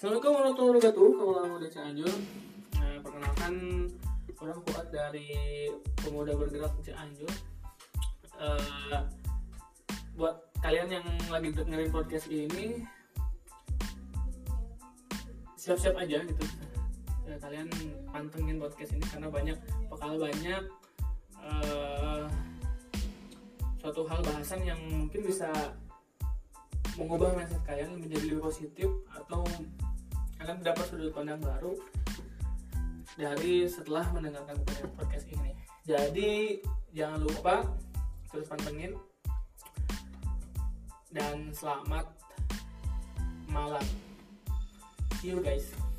Assalamualaikum warahmatullahi wabarakatuh. Kalau mau dari Cianjur, nah, perkenalkan orang kuat dari pemuda bergerak Cianjur. Eh, buat kalian yang lagi dengerin podcast ini, siap-siap aja gitu. Ya, kalian pantengin podcast ini karena banyak bakal banyak eh, suatu hal bahasan yang mungkin bisa mengubah mindset kalian menjadi lebih positif atau kalian dapat sudut pandang baru dari setelah mendengarkan podcast ini. Jadi jangan lupa terus pantengin dan selamat malam. See you guys.